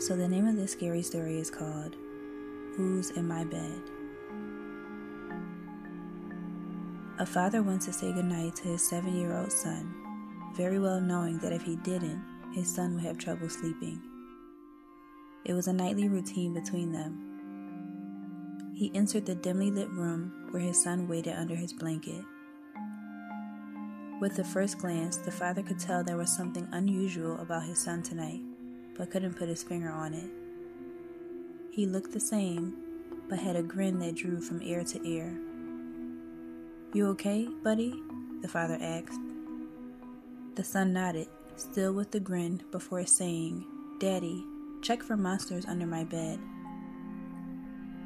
So, the name of this scary story is called Who's in My Bed? A father went to say goodnight to his seven year old son, very well knowing that if he didn't, his son would have trouble sleeping. It was a nightly routine between them. He entered the dimly lit room where his son waited under his blanket. With the first glance, the father could tell there was something unusual about his son tonight, but couldn't put his finger on it. He looked the same, but had a grin that drew from ear to ear. You okay, buddy? the father asked. The son nodded, still with the grin, before saying, Daddy, check for monsters under my bed.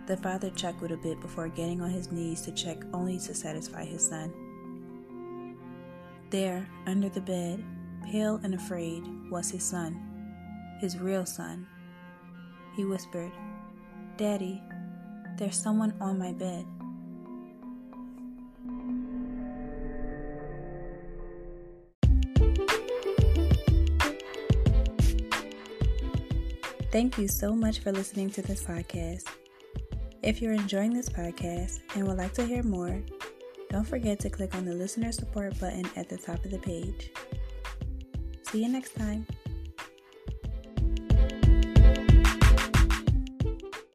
The father chuckled a bit before getting on his knees to check only to satisfy his son. There, under the bed, pale and afraid, was his son, his real son. He whispered, Daddy, there's someone on my bed. Thank you so much for listening to this podcast. If you're enjoying this podcast and would like to hear more, don't forget to click on the listener support button at the top of the page. See you next time.